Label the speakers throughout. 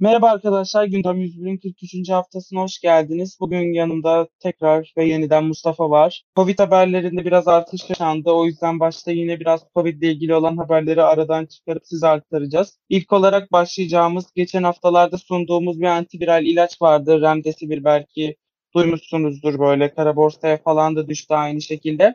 Speaker 1: Merhaba arkadaşlar, Gündem 101'in 43. haftasına hoş geldiniz. Bugün yanımda tekrar ve yeniden Mustafa var. Covid haberlerinde biraz artış yaşandı. O yüzden başta yine biraz Covid ile ilgili olan haberleri aradan çıkarıp size aktaracağız. İlk olarak başlayacağımız geçen haftalarda sunduğumuz bir antiviral ilaç vardı. Remdesivir belki duymuşsunuzdur böyle kara borsaya falan da düştü aynı şekilde.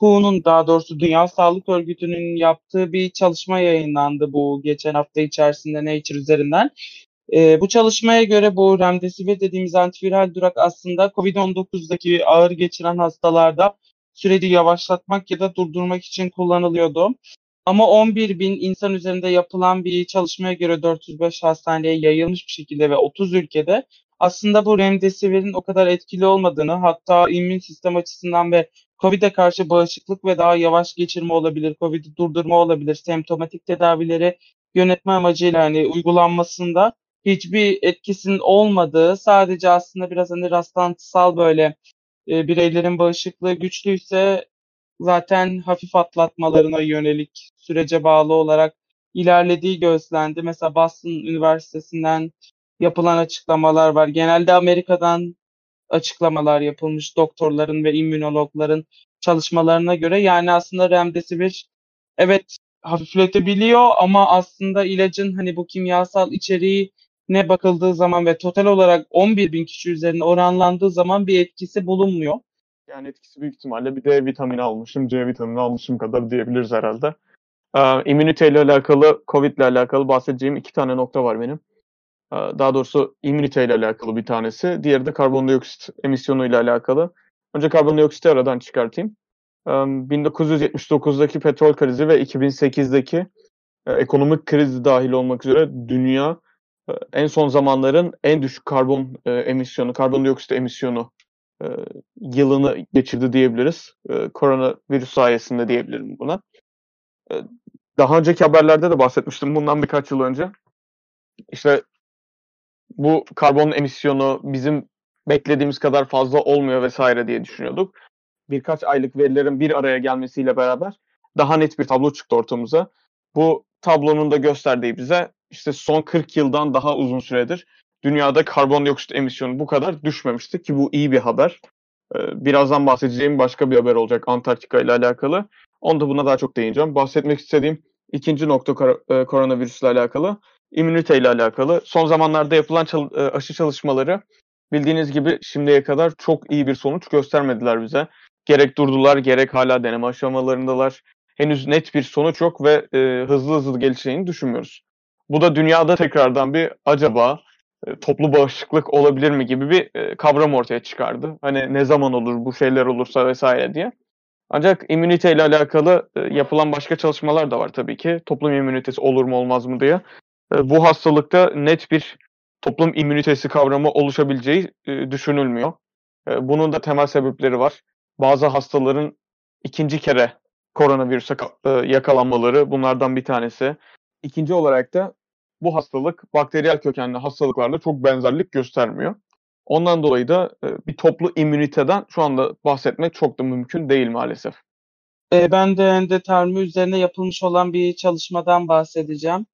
Speaker 1: WHO'nun daha doğrusu Dünya Sağlık Örgütü'nün yaptığı bir çalışma yayınlandı bu geçen hafta içerisinde Nature üzerinden. E, bu çalışmaya göre bu remdesivir dediğimiz antiviral durak aslında COVID-19'daki ağır geçiren hastalarda süreci yavaşlatmak ya da durdurmak için kullanılıyordu. Ama 11 bin insan üzerinde yapılan bir çalışmaya göre 405 hastaneye yayılmış bir şekilde ve 30 ülkede aslında bu remdesivirin o kadar etkili olmadığını hatta immün sistem açısından ve COVID'e karşı bağışıklık ve daha yavaş geçirme olabilir, COVID'i durdurma olabilir, semptomatik tedavileri yönetme amacıyla hani uygulanmasında hiçbir etkisinin olmadığı sadece aslında biraz hani rastlantısal böyle e, bireylerin bağışıklığı güçlüyse zaten hafif atlatmalarına yönelik sürece bağlı olarak ilerlediği gözlendi. Mesela Boston Üniversitesi'nden yapılan açıklamalar var. Genelde Amerika'dan açıklamalar yapılmış doktorların ve immünologların çalışmalarına göre. Yani aslında remdesivir evet hafifletebiliyor ama aslında ilacın hani bu kimyasal içeriği ne bakıldığı zaman ve total olarak 11 bin kişi üzerine oranlandığı zaman bir etkisi bulunmuyor.
Speaker 2: Yani etkisi büyük ihtimalle bir D vitamini almışım, C vitamini almışım kadar diyebiliriz herhalde. Ee, immünite ile alakalı, Covid ile alakalı bahsedeceğim iki tane nokta var benim. Ee, daha doğrusu immünite ile alakalı bir tanesi. Diğeri de karbondioksit emisyonu ile alakalı. Önce karbondioksiti aradan çıkartayım. Ee, 1979'daki petrol krizi ve 2008'deki e, ekonomik kriz dahil olmak üzere dünya en son zamanların en düşük karbon e, emisyonu, karbondioksit emisyonu e, yılını geçirdi diyebiliriz. E, koronavirüs sayesinde diyebilirim buna. E, daha önceki haberlerde de bahsetmiştim bundan birkaç yıl önce. İşte bu karbon emisyonu bizim beklediğimiz kadar fazla olmuyor vesaire diye düşünüyorduk. Birkaç aylık verilerin bir araya gelmesiyle beraber daha net bir tablo çıktı ortamıza. Bu tablonun da gösterdiği bize işte son 40 yıldan daha uzun süredir dünyada karbondioksit emisyonu bu kadar düşmemişti ki bu iyi bir haber. Ee, birazdan bahsedeceğim başka bir haber olacak Antarktika ile alakalı. Onda buna daha çok değineceğim. Bahsetmek istediğim ikinci nokta e, koronavirüsle alakalı, immünite ile alakalı. Son zamanlarda yapılan e, aşı çalışmaları bildiğiniz gibi şimdiye kadar çok iyi bir sonuç göstermediler bize. Gerek durdular gerek hala deneme aşamalarındalar. Henüz net bir sonuç yok ve e, hızlı hızlı gelişeceğini düşünmüyoruz. Bu da dünyada tekrardan bir acaba e, toplu bağışıklık olabilir mi gibi bir e, kavram ortaya çıkardı. Hani ne zaman olur bu şeyler olursa vesaire diye. Ancak immünite ile alakalı e, yapılan başka çalışmalar da var tabii ki. Toplum immünitesi olur mu olmaz mı diye. Bu hastalıkta net bir toplum immünitesi kavramı oluşabileceği düşünülmüyor. Bunun da temel sebepleri var. Bazı hastaların ikinci kere koronavirüse yakalanmaları bunlardan bir tanesi. İkinci olarak da bu hastalık bakteriyel kökenli hastalıklarla çok benzerlik göstermiyor. Ondan dolayı da e, bir toplu immüniteden şu anda bahsetmek çok da mümkün değil maalesef.
Speaker 1: E, ben de endotermi üzerine yapılmış olan bir çalışmadan bahsedeceğim.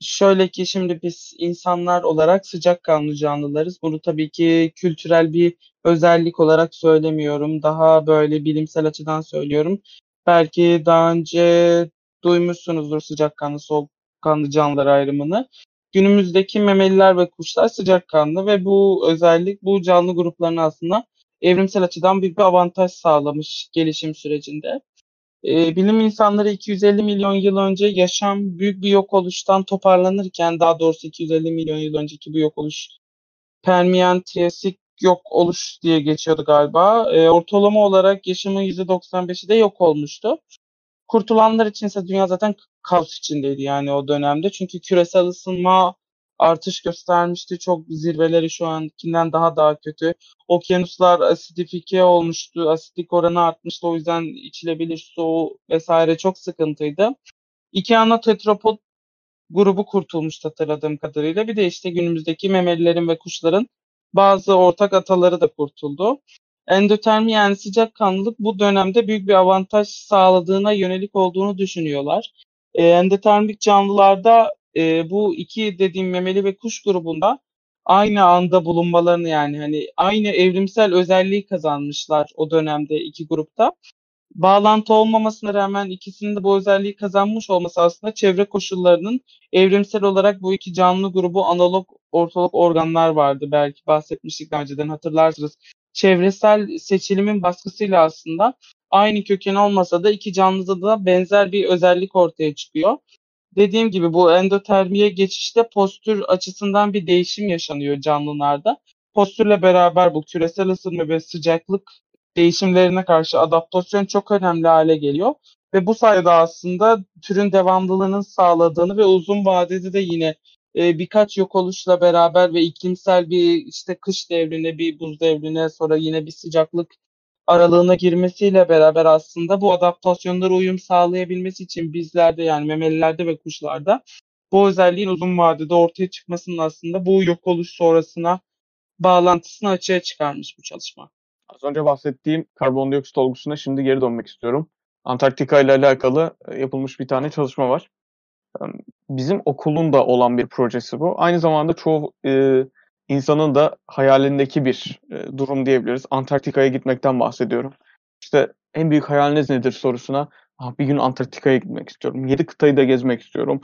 Speaker 1: Şöyle ki şimdi biz insanlar olarak sıcakkanlı canlılarız. Bunu tabii ki kültürel bir özellik olarak söylemiyorum. Daha böyle bilimsel açıdan söylüyorum. Belki daha önce duymuşsunuzdur sıcakkanlı, soğuk sıcakkanlı canlılar ayrımını. Günümüzdeki memeliler ve kuşlar sıcakkanlı ve bu özellik bu canlı gruplarına aslında evrimsel açıdan büyük bir avantaj sağlamış gelişim sürecinde. Ee, bilim insanları 250 milyon yıl önce yaşam büyük bir yok oluştan toparlanırken daha doğrusu 250 milyon yıl önceki bu yok oluş Permiyen Triyasik yok oluş diye geçiyordu galiba. E, ortalama olarak yaşamın %95'i de yok olmuştu. Kurtulanlar için ise dünya zaten kaos içindeydi yani o dönemde. Çünkü küresel ısınma artış göstermişti. Çok zirveleri şu ankinden daha daha kötü. Okyanuslar asidifike olmuştu. Asitlik oranı artmıştı. O yüzden içilebilir su vesaire çok sıkıntıydı. İki ana tetropod grubu kurtulmuş hatırladığım kadarıyla. Bir de işte günümüzdeki memelilerin ve kuşların bazı ortak ataları da kurtuldu. Endotermi yani sıcakkanlılık bu dönemde büyük bir avantaj sağladığına yönelik olduğunu düşünüyorlar. E, endotermik canlılarda e, bu iki dediğim memeli ve kuş grubunda aynı anda bulunmalarını yani hani aynı evrimsel özelliği kazanmışlar o dönemde iki grupta. Bağlantı olmamasına rağmen ikisinin de bu özelliği kazanmış olması aslında çevre koşullarının evrimsel olarak bu iki canlı grubu analog ortalog organlar vardı. Belki bahsetmiştik daha önceden hatırlarsınız. Çevresel seçilimin baskısıyla aslında aynı köken olmasa da iki canlıda da benzer bir özellik ortaya çıkıyor. Dediğim gibi bu endotermiye geçişte postür açısından bir değişim yaşanıyor canlılarda. Postürle beraber bu küresel ısınma ve sıcaklık değişimlerine karşı adaptasyon çok önemli hale geliyor. Ve bu sayede aslında türün devamlılığının sağladığını ve uzun vadede de yine e, birkaç yok oluşla beraber ve iklimsel bir işte kış devrine, bir buz devrine sonra yine bir sıcaklık aralığına girmesiyle beraber aslında bu adaptasyonlara uyum sağlayabilmesi için bizlerde yani memelilerde ve kuşlarda bu özelliğin uzun vadede ortaya çıkmasının aslında bu yok oluş sonrasına bağlantısını açığa çıkarmış bu çalışma.
Speaker 2: Az önce bahsettiğim karbondioksit olgusuna şimdi geri dönmek istiyorum. Antarktika ile alakalı e, yapılmış bir tane çalışma var. Bizim okulun da olan bir projesi bu. Aynı zamanda çoğu e, insanın da hayalindeki bir e, durum diyebiliriz. Antarktika'ya gitmekten bahsediyorum. İşte en büyük hayaliniz nedir sorusuna ah, bir gün Antarktika'ya gitmek istiyorum. Yedi kıtayı da gezmek istiyorum.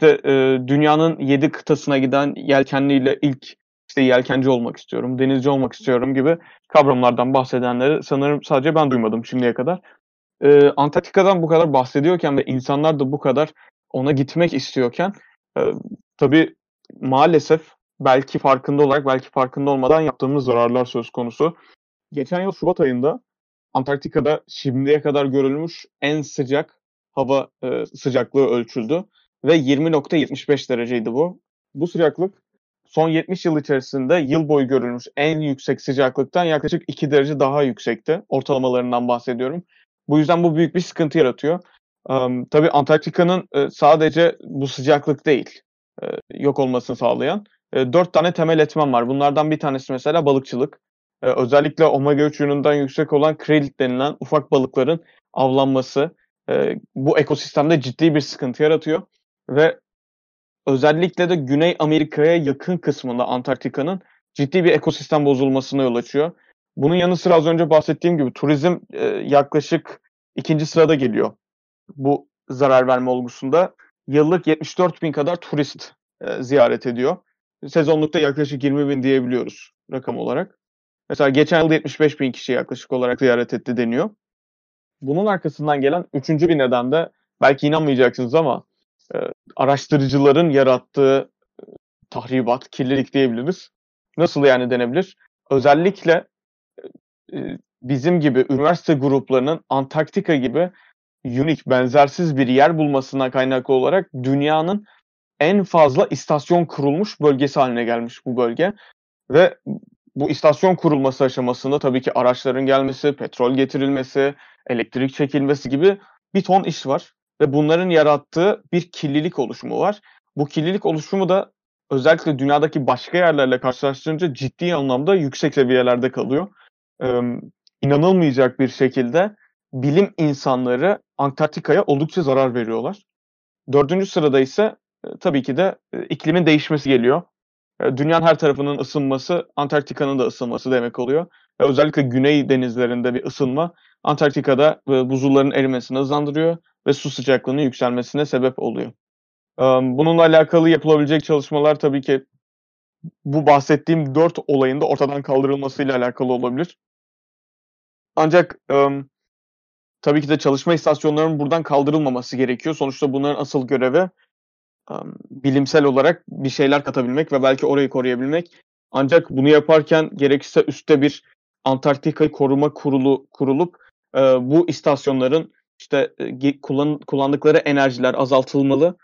Speaker 2: İşte e, dünyanın yedi kıtasına giden yelkenliyle ilk işte yelkenci olmak istiyorum, denizci olmak istiyorum gibi kavramlardan bahsedenleri sanırım sadece ben duymadım şimdiye kadar. Ee, Antarktika'dan bu kadar bahsediyorken ve insanlar da bu kadar ona gitmek istiyorken e, tabii maalesef belki farkında olarak belki farkında olmadan yaptığımız zararlar söz konusu. Geçen yıl Şubat ayında Antarktika'da şimdiye kadar görülmüş en sıcak hava e, sıcaklığı ölçüldü ve 20.75 dereceydi bu. Bu sıcaklık son 70 yıl içerisinde yıl boyu görülmüş en yüksek sıcaklıktan yaklaşık 2 derece daha yüksekti. Ortalamalarından bahsediyorum. Bu yüzden bu büyük bir sıkıntı yaratıyor. Um, tabii Antarktika'nın e, sadece bu sıcaklık değil e, yok olmasını sağlayan e, dört tane temel etmen var. Bunlardan bir tanesi mesela balıkçılık. Özellikle omega 3 yönünden yüksek olan krill denilen ufak balıkların avlanması bu ekosistemde ciddi bir sıkıntı yaratıyor ve özellikle de Güney Amerika'ya yakın kısmında Antarktika'nın ciddi bir ekosistem bozulmasına yol açıyor. Bunun yanı sıra az önce bahsettiğim gibi turizm yaklaşık ikinci sırada geliyor bu zarar verme olgusunda. Yıllık 74 bin kadar turist e, ziyaret ediyor. Sezonlukta yaklaşık 20 bin diyebiliyoruz rakam olarak. Mesela geçen yıl 75 bin kişi yaklaşık olarak ziyaret etti deniyor. Bunun arkasından gelen üçüncü bir neden de belki inanmayacaksınız ama e, araştırıcıların yarattığı e, tahribat, kirlilik diyebiliriz. Nasıl yani denebilir? Özellikle e, bizim gibi üniversite gruplarının Antarktika gibi unik, benzersiz bir yer bulmasına kaynaklı olarak dünyanın en fazla istasyon kurulmuş bölgesi haline gelmiş bu bölge. Ve bu istasyon kurulması aşamasında tabii ki araçların gelmesi, petrol getirilmesi, elektrik çekilmesi gibi bir ton iş var. Ve bunların yarattığı bir kirlilik oluşumu var. Bu kirlilik oluşumu da özellikle dünyadaki başka yerlerle karşılaştırınca ciddi anlamda yüksek seviyelerde kalıyor. Ee, inanılmayacak bir şekilde bilim insanları Antarktika'ya oldukça zarar veriyorlar. Dördüncü sırada ise e, tabii ki de e, iklimin değişmesi geliyor. E, dünyanın her tarafının ısınması Antarktika'nın da ısınması demek oluyor. Özellikle güney denizlerinde bir ısınma Antarktika'da buzulların erimesini hızlandırıyor ve su sıcaklığının yükselmesine sebep oluyor. Bununla alakalı yapılabilecek çalışmalar tabii ki bu bahsettiğim dört olayın da ortadan kaldırılmasıyla alakalı olabilir. Ancak tabii ki de çalışma istasyonlarının buradan kaldırılmaması gerekiyor. Sonuçta bunların asıl görevi bilimsel olarak bir şeyler katabilmek ve belki orayı koruyabilmek. Ancak bunu yaparken gerekirse üstte bir Antarktika Koruma Kurulu kurulup bu istasyonların işte e, kullan, kullandıkları enerjiler azaltılmalı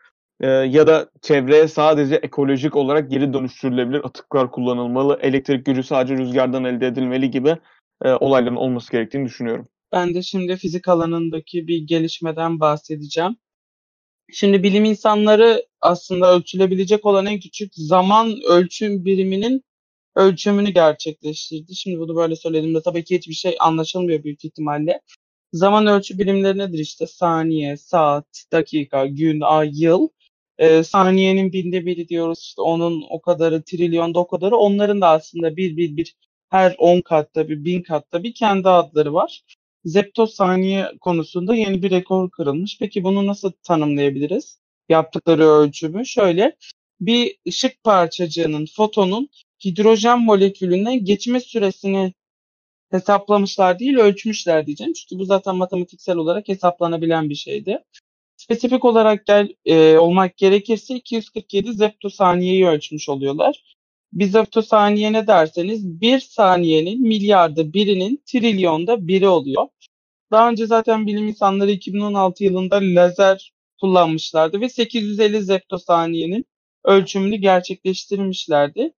Speaker 2: ya da çevreye sadece ekolojik olarak geri dönüştürülebilir atıklar kullanılmalı, elektrik gücü sadece rüzgardan elde edilmeli gibi olayların olması gerektiğini düşünüyorum.
Speaker 1: Ben de şimdi fizik alanındaki bir gelişmeden bahsedeceğim. Şimdi bilim insanları aslında ölçülebilecek olan en küçük zaman ölçüm biriminin ölçümünü gerçekleştirdi. Şimdi bunu böyle söylediğimde tabii ki hiçbir şey anlaşılmıyor büyük ihtimalle. Zaman ölçü birimleri nedir işte? Saniye, saat, dakika, gün, ay, yıl. e, saniyenin binde biri diyoruz işte onun o kadarı trilyonda o kadarı onların da aslında bir bir bir her 10 katta bir bin katta bir kendi adları var. Zeptosaniye konusunda yeni bir rekor kırılmış. Peki bunu nasıl tanımlayabiliriz? Yaptıkları ölçümü şöyle bir ışık parçacığının fotonun hidrojen molekülünden geçme süresini hesaplamışlar değil ölçmüşler diyeceğim. Çünkü bu zaten matematiksel olarak hesaplanabilen bir şeydi. Spesifik olarak gel, e, olmak gerekirse 247 zeptosaniyeyi ölçmüş oluyorlar. Bir zeptosaniye ne derseniz bir saniyenin milyarda birinin trilyonda biri oluyor. Daha önce zaten bilim insanları 2016 yılında lazer kullanmışlardı ve 850 zeptosaniyenin ölçümünü gerçekleştirmişlerdi.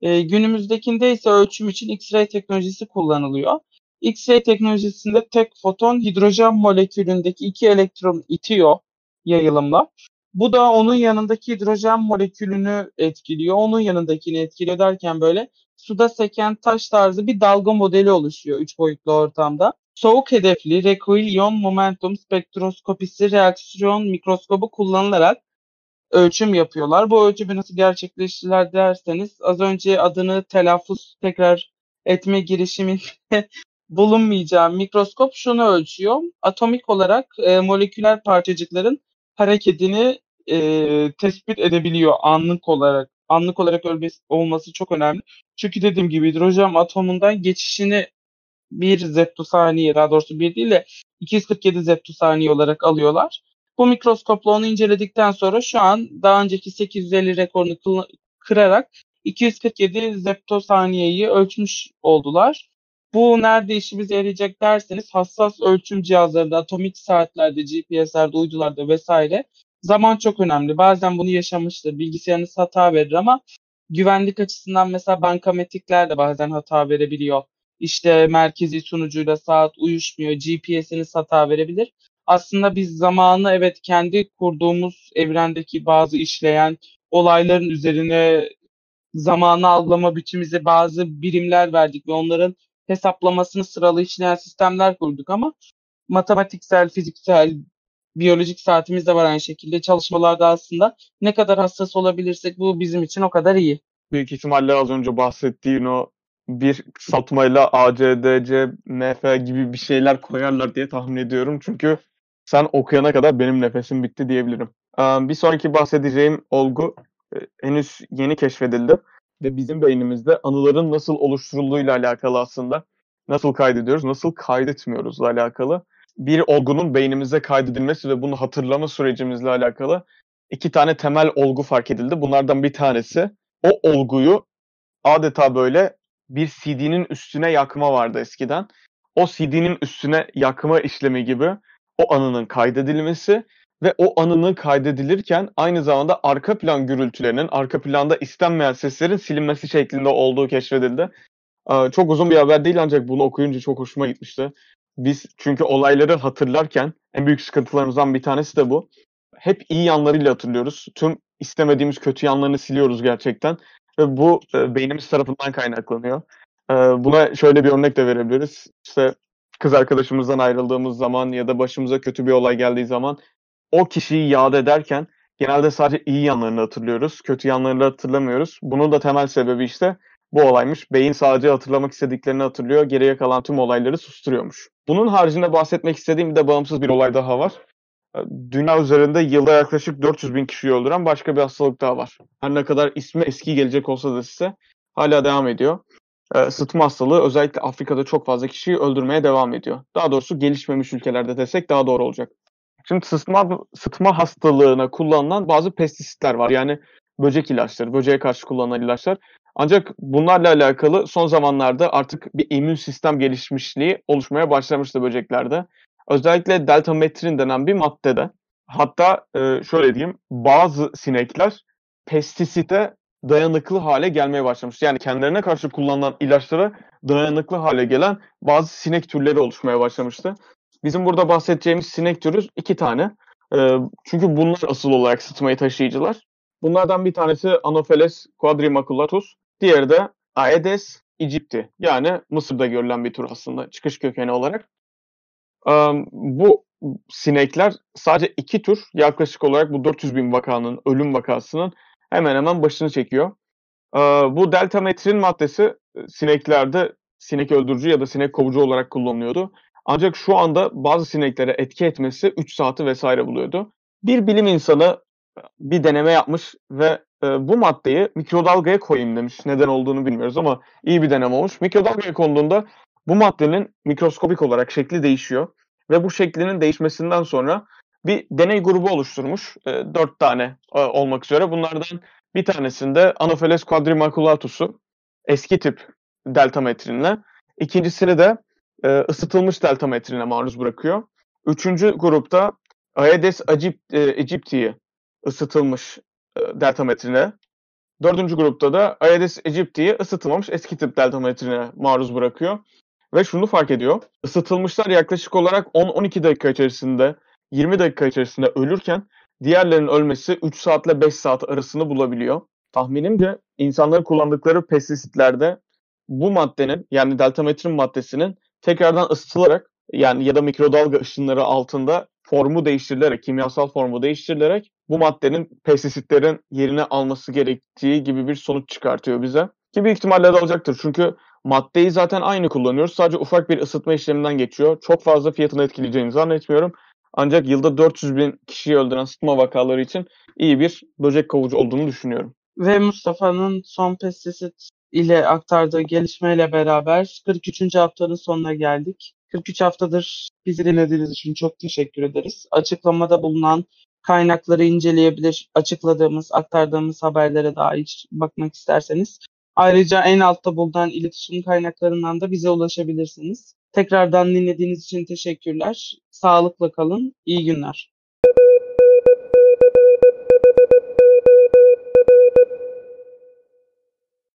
Speaker 1: E, günümüzdekinde ise ölçüm için X-ray teknolojisi kullanılıyor. X-ray teknolojisinde tek foton hidrojen molekülündeki iki elektron itiyor yayılımla. Bu da onun yanındaki hidrojen molekülünü etkiliyor. Onun yanındakini etkiliyor derken böyle suda seken taş tarzı bir dalga modeli oluşuyor üç boyutlu ortamda. Soğuk hedefli recoil iyon momentum spektroskopisi reaksiyon mikroskobu kullanılarak ölçüm yapıyorlar. Bu ölçümü nasıl gerçekleştiler derseniz az önce adını telaffuz tekrar etme girişimi bulunmayacağım mikroskop şunu ölçüyor. Atomik olarak e, moleküler parçacıkların hareketini e, tespit edebiliyor anlık olarak. Anlık olarak ölmesi, olması çok önemli. Çünkü dediğim gibi hidrojen atomundan geçişini bir zeptosaniye daha doğrusu bir değil de 247 zeptosaniye olarak alıyorlar. Bu mikroskopla onu inceledikten sonra şu an daha önceki 850 rekorunu kırarak 247 zeptosaniyeyi ölçmüş oldular. Bu nerede işimize yarayacak derseniz hassas ölçüm cihazlarında, atomik saatlerde, GPS'lerde, uydularda vesaire zaman çok önemli. Bazen bunu yaşamıştır. Bilgisayarınız hata verir ama güvenlik açısından mesela bankametrikler de bazen hata verebiliyor. İşte merkezi sunucuyla saat uyuşmuyor, GPS'iniz hata verebilir. Aslında biz zamanı evet kendi kurduğumuz evrendeki bazı işleyen olayların üzerine zamanı algılama biçimimize bazı birimler verdik ve onların hesaplamasını sıralı işleyen sistemler kurduk ama matematiksel, fiziksel, biyolojik saatimiz de var aynı şekilde. Çalışmalarda aslında ne kadar hassas olabilirsek bu bizim için o kadar iyi.
Speaker 2: Büyük ihtimalle az önce bahsettiğin o bir kısaltmayla ACDC, NF gibi bir şeyler koyarlar diye tahmin ediyorum. Çünkü sen okuyana kadar benim nefesim bitti diyebilirim. Bir sonraki bahsedeceğim olgu e, henüz yeni keşfedildi ve bizim beynimizde anıların nasıl oluşturulduğuyla alakalı aslında. Nasıl kaydediyoruz, nasıl kaydetmiyoruzla alakalı. Bir olgunun beynimize kaydedilmesi ve bunu hatırlama sürecimizle alakalı iki tane temel olgu fark edildi. Bunlardan bir tanesi o olguyu adeta böyle bir CD'nin üstüne yakma vardı eskiden. O CD'nin üstüne yakma işlemi gibi o anının kaydedilmesi ve o anının kaydedilirken aynı zamanda arka plan gürültülerinin, arka planda istenmeyen seslerin silinmesi şeklinde olduğu keşfedildi. Çok uzun bir haber değil ancak bunu okuyunca çok hoşuma gitmişti. Biz çünkü olayları hatırlarken en büyük sıkıntılarımızdan bir tanesi de bu. Hep iyi yanlarıyla hatırlıyoruz. Tüm istemediğimiz kötü yanlarını siliyoruz gerçekten. Ve bu e, beynimiz tarafından kaynaklanıyor. E, buna şöyle bir örnek de verebiliriz. İşte kız arkadaşımızdan ayrıldığımız zaman ya da başımıza kötü bir olay geldiği zaman o kişiyi yad ederken genelde sadece iyi yanlarını hatırlıyoruz. Kötü yanlarını hatırlamıyoruz. Bunun da temel sebebi işte bu olaymış. Beyin sadece hatırlamak istediklerini hatırlıyor. Geriye kalan tüm olayları susturuyormuş. Bunun haricinde bahsetmek istediğim bir de bağımsız bir olay daha var. Dünya üzerinde yılda yaklaşık 400 bin kişiyi öldüren başka bir hastalık daha var. Her ne kadar ismi eski gelecek olsa da size hala devam ediyor. E, sıtma hastalığı özellikle Afrika'da çok fazla kişiyi öldürmeye devam ediyor. Daha doğrusu gelişmemiş ülkelerde desek daha doğru olacak. Şimdi sıtma, sıtma hastalığına kullanılan bazı pestisitler var. Yani böcek ilaçları, böceğe karşı kullanılan ilaçlar. Ancak bunlarla alakalı son zamanlarda artık bir immün sistem gelişmişliği oluşmaya başlamıştı böceklerde. Özellikle deltametrin denen bir maddede. Hatta e, şöyle diyeyim, bazı sinekler pestisite dayanıklı hale gelmeye başlamış. Yani kendilerine karşı kullanılan ilaçlara dayanıklı hale gelen bazı sinek türleri oluşmaya başlamıştı. Bizim burada bahsedeceğimiz sinek türü iki tane. E, çünkü bunlar asıl olarak sıtmayı taşıyıcılar. Bunlardan bir tanesi Anopheles quadrimaculatus, diğeri de Aedes aegypti. Yani Mısır'da görülen bir tür aslında çıkış kökeni olarak. Bu sinekler sadece iki tür yaklaşık olarak bu 400 bin vakanın, ölüm vakasının hemen hemen başını çekiyor. Ee, bu deltametrin maddesi e, sineklerde sinek öldürücü ya da sinek kovucu olarak kullanılıyordu. Ancak şu anda bazı sineklere etki etmesi 3 saati vesaire buluyordu. Bir bilim insanı bir deneme yapmış ve e, bu maddeyi mikrodalgaya koyayım demiş. Neden olduğunu bilmiyoruz ama iyi bir deneme olmuş. Mikrodalgaya konduğunda bu maddenin mikroskopik olarak şekli değişiyor. Ve bu şeklinin değişmesinden sonra bir deney grubu oluşturmuş. E, dört tane e, olmak üzere. Bunlardan bir tanesinde Anopheles quadrimaculatus'u eski tip delta metrinle. İkincisini de e, ısıtılmış delta metrine maruz bırakıyor. Üçüncü grupta Aedes aegypti'yi ısıtılmış e, delta metrine. Dördüncü grupta da Aedes aegypti'yi ısıtılmamış eski tip delta metrine maruz bırakıyor. Ve şunu fark ediyor. Isıtılmışlar yaklaşık olarak 10-12 dakika içerisinde, 20 dakika içerisinde ölürken diğerlerinin ölmesi 3 saatle 5 saat arasını bulabiliyor. Tahminimce insanların kullandıkları pestisitlerde bu maddenin yani deltametrin maddesinin tekrardan ısıtılarak yani ya da mikrodalga ışınları altında formu değiştirilerek, kimyasal formu değiştirilerek bu maddenin pestisitlerin yerine alması gerektiği gibi bir sonuç çıkartıyor bize. Ki büyük ihtimalle de olacaktır. Çünkü maddeyi zaten aynı kullanıyoruz. Sadece ufak bir ısıtma işleminden geçiyor. Çok fazla fiyatını etkileyeceğini zannetmiyorum. Ancak yılda 400 bin kişiyi öldüren sıtma vakaları için iyi bir böcek kovucu olduğunu düşünüyorum.
Speaker 1: Ve Mustafa'nın son pestisit ile aktardığı gelişmeyle beraber 43. haftanın sonuna geldik. 43 haftadır bizi dinlediğiniz için çok teşekkür ederiz. Açıklamada bulunan kaynakları inceleyebilir, açıkladığımız, aktardığımız haberlere dair bakmak isterseniz. Ayrıca en altta bulunan iletişim kaynaklarından da bize ulaşabilirsiniz. Tekrardan dinlediğiniz için teşekkürler. Sağlıkla kalın. İyi günler.